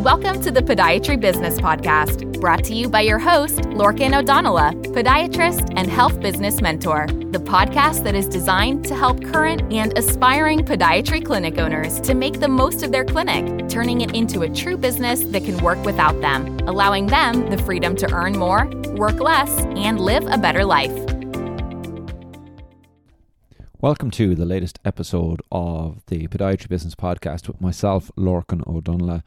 Welcome to the Podiatry Business Podcast, brought to you by your host, Lorcan O'Donnell, podiatrist and health business mentor. The podcast that is designed to help current and aspiring podiatry clinic owners to make the most of their clinic, turning it into a true business that can work without them, allowing them the freedom to earn more, work less, and live a better life. Welcome to the latest episode of the Podiatry Business Podcast with myself, Lorcan O'Donnell,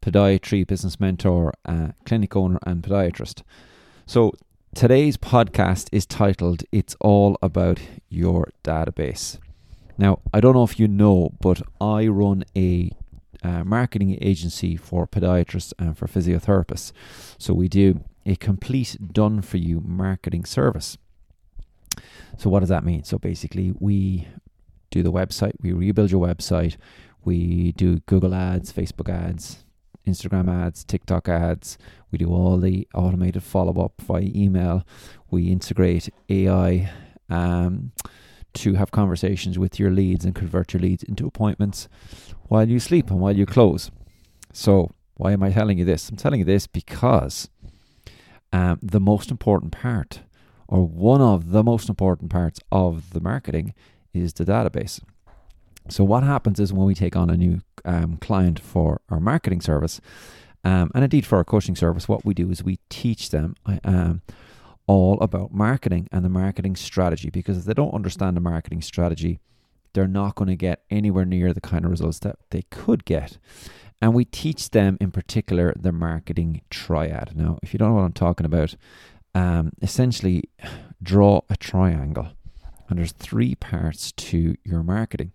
podiatry business mentor, uh, clinic owner, and podiatrist. So, today's podcast is titled It's All About Your Database. Now, I don't know if you know, but I run a uh, marketing agency for podiatrists and for physiotherapists. So, we do a complete done for you marketing service. So what does that mean? So basically, we do the website, we rebuild your website, we do Google ads, Facebook ads, Instagram ads, TikTok ads. We do all the automated follow up via email. We integrate AI um, to have conversations with your leads and convert your leads into appointments while you sleep and while you close. So, why am I telling you this? I'm telling you this because um, the most important part or one of the most important parts of the marketing is the database. So, what happens is when we take on a new um, client for our marketing service, um, and indeed for our coaching service, what we do is we teach them um, all about marketing and the marketing strategy because if they don't understand the marketing strategy, they're not going to get anywhere near the kind of results that they could get. And we teach them in particular the marketing triad. Now, if you don't know what I'm talking about, um, essentially draw a triangle. And there's three parts to your marketing.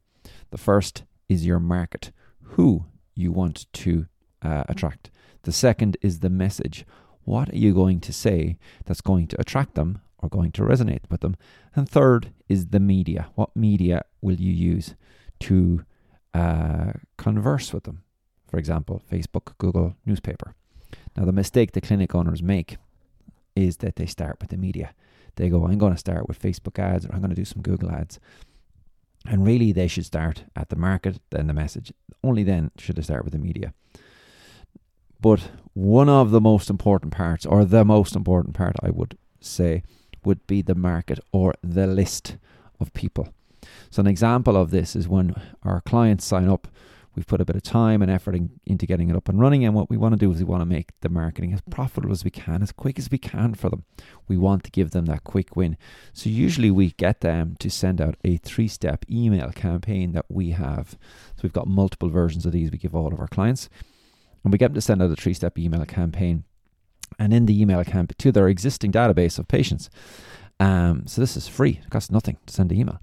The first is your market, who you want to uh, attract. The second is the message. What are you going to say that's going to attract them or going to resonate with them? And third is the media. What media will you use to uh, converse with them? For example, Facebook, Google, newspaper. Now, the mistake the clinic owners make is that they start with the media. They go, I'm going to start with Facebook ads or I'm going to do some Google ads. And really, they should start at the market, then the message. Only then should they start with the media. But one of the most important parts, or the most important part, I would say, would be the market or the list of people. So, an example of this is when our clients sign up We've put a bit of time and effort in, into getting it up and running. And what we want to do is we want to make the marketing as profitable as we can, as quick as we can for them. We want to give them that quick win. So usually we get them to send out a three step email campaign that we have. So we've got multiple versions of these we give all of our clients. And we get them to send out a three step email campaign. And in the email campaign to their existing database of patients. Um, so this is free, it costs nothing to send the email.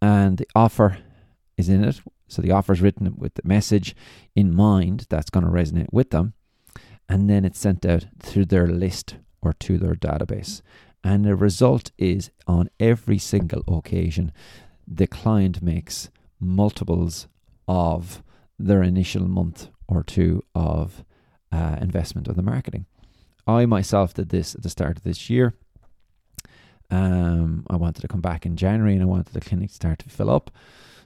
And the offer is in it so the offer is written with the message in mind that's going to resonate with them. And then it's sent out through their list or to their database. And the result is on every single occasion, the client makes multiples of their initial month or two of uh, investment of the marketing. I myself did this at the start of this year. Um, I wanted to come back in January and I wanted the clinic to start to fill up.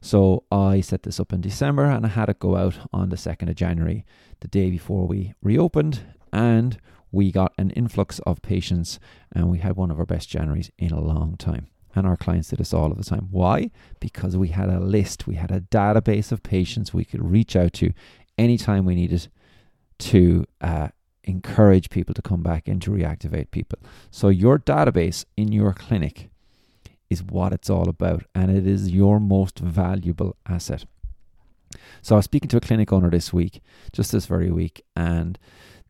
So I set this up in December and I had it go out on the 2nd of January, the day before we reopened. And we got an influx of patients and we had one of our best Januaries in a long time. And our clients did this all of the time. Why? Because we had a list, we had a database of patients we could reach out to anytime we needed to uh, encourage people to come back and to reactivate people. So, your database in your clinic is what it's all about, and it is your most valuable asset. So I was speaking to a clinic owner this week, just this very week, and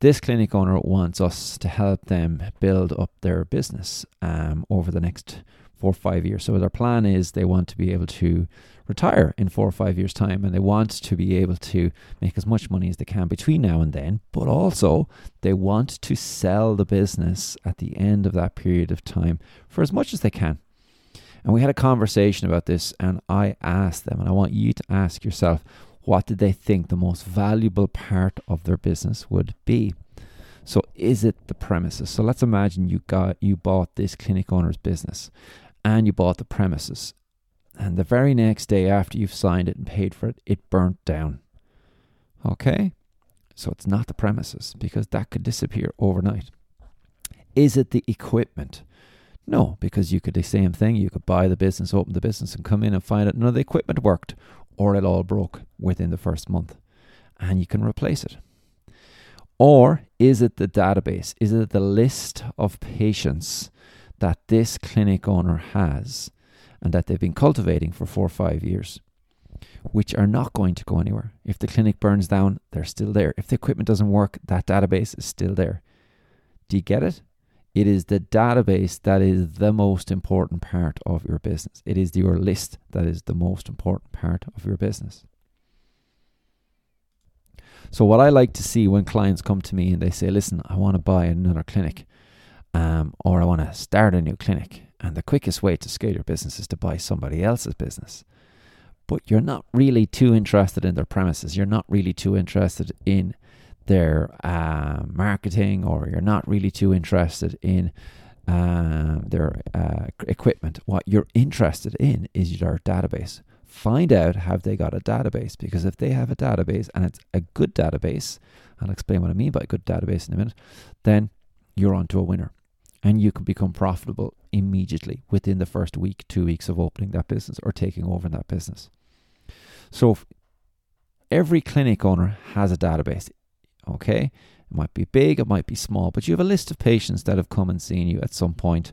this clinic owner wants us to help them build up their business um, over the next four or five years. So their plan is they want to be able to retire in four or five years' time, and they want to be able to make as much money as they can between now and then. But also, they want to sell the business at the end of that period of time for as much as they can. And we had a conversation about this, and I asked them, and I want you to ask yourself, what did they think the most valuable part of their business would be? So is it the premises? So let's imagine you got you bought this clinic owner's business and you bought the premises. And the very next day after you've signed it and paid for it, it burnt down. Okay? So it's not the premises because that could disappear overnight. Is it the equipment? No, because you could the same thing. You could buy the business, open the business, and come in and find out none of the equipment worked or it all broke within the first month. And you can replace it. Or is it the database? Is it the list of patients that this clinic owner has and that they've been cultivating for four or five years, which are not going to go anywhere? If the clinic burns down, they're still there. If the equipment doesn't work, that database is still there. Do you get it? It is the database that is the most important part of your business. It is your list that is the most important part of your business. So, what I like to see when clients come to me and they say, Listen, I want to buy another clinic um, or I want to start a new clinic. And the quickest way to scale your business is to buy somebody else's business. But you're not really too interested in their premises. You're not really too interested in their uh, marketing, or you're not really too interested in um, their uh, equipment. What you're interested in is your database. Find out have they got a database? Because if they have a database and it's a good database i'll explain what i mean by a good database in a minute then you're onto a winner. And you can become profitable immediately within the first week two weeks of opening that business or taking over that business. So every clinic owner has a database okay it might be big it might be small but you have a list of patients that have come and seen you at some point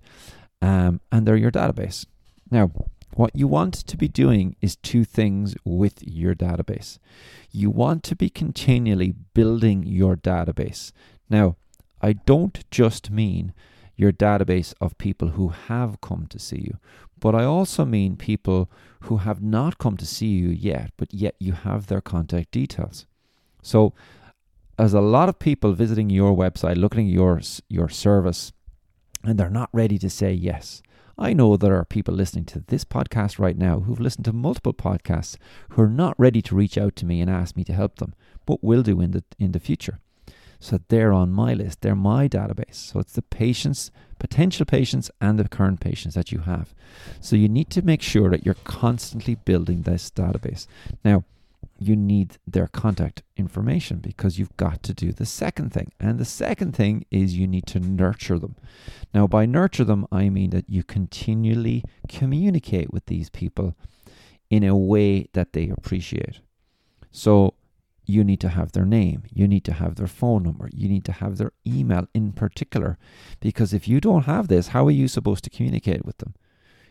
um, and they're your database now what you want to be doing is two things with your database. You want to be continually building your database. Now, I don't just mean your database of people who have come to see you, but I also mean people who have not come to see you yet, but yet you have their contact details. So, as a lot of people visiting your website, looking at your your service, and they're not ready to say yes. I know there are people listening to this podcast right now who've listened to multiple podcasts who are not ready to reach out to me and ask me to help them, but will do in the in the future. So they're on my list. They're my database. So it's the patients, potential patients, and the current patients that you have. So you need to make sure that you're constantly building this database. Now, you need their contact information because you've got to do the second thing. And the second thing is you need to nurture them. Now, by nurture them, I mean that you continually communicate with these people in a way that they appreciate. So, you need to have their name, you need to have their phone number, you need to have their email in particular. Because if you don't have this, how are you supposed to communicate with them?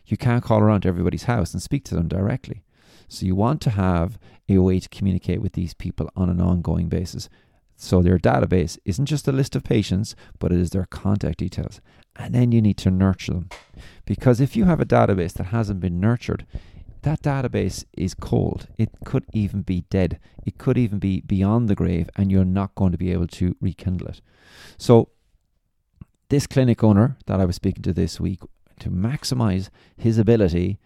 You can't call around to everybody's house and speak to them directly. So you want to have a way to communicate with these people on an ongoing basis. So their database isn't just a list of patients, but it is their contact details. And then you need to nurture them. Because if you have a database that hasn't been nurtured, that database is cold. It could even be dead. It could even be beyond the grave, and you're not going to be able to rekindle it. So, this clinic owner that I was speaking to this week, to maximize his ability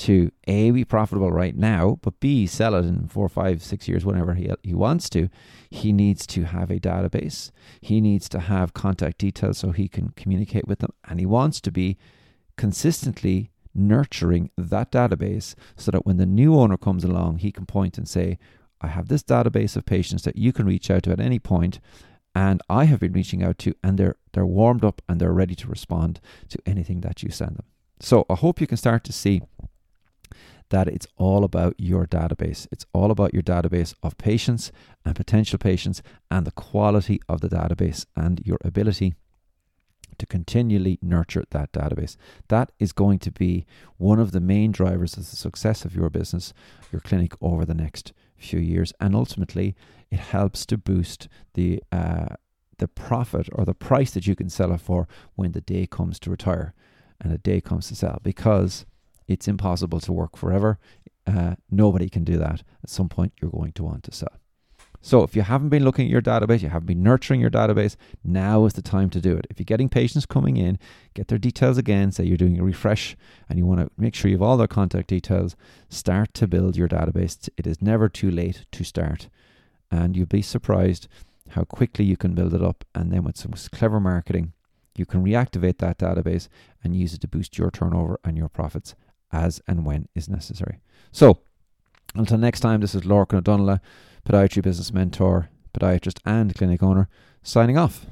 to A, be profitable right now, but B, sell it in four, five, six years, whenever he, he wants to, he needs to have a database. He needs to have contact details so he can communicate with them. And he wants to be consistently nurturing that database so that when the new owner comes along, he can point and say, I have this database of patients that you can reach out to at any point, and I have been reaching out to, and they're they're warmed up and they're ready to respond to anything that you send them. So I hope you can start to see that it's all about your database. It's all about your database of patients and potential patients and the quality of the database and your ability to continually nurture that database. That is going to be one of the main drivers of the success of your business, your clinic over the next few years. And ultimately, it helps to boost the uh, the profit or the price that you can sell it for when the day comes to retire and the day comes to sell because it's impossible to work forever. Uh, nobody can do that. At some point, you're going to want to sell. So, if you haven't been looking at your database, you haven't been nurturing your database, now is the time to do it. If you're getting patients coming in, get their details again, say you're doing a refresh and you want to make sure you have all their contact details, start to build your database. It is never too late to start. And you'll be surprised how quickly you can build it up. And then, with some clever marketing, you can reactivate that database and use it to boost your turnover and your profits as and when is necessary. So, until next time, this is Lorcan O'Donnell, Podiatry Business Mentor. podiatrist and clinic owner, signing off.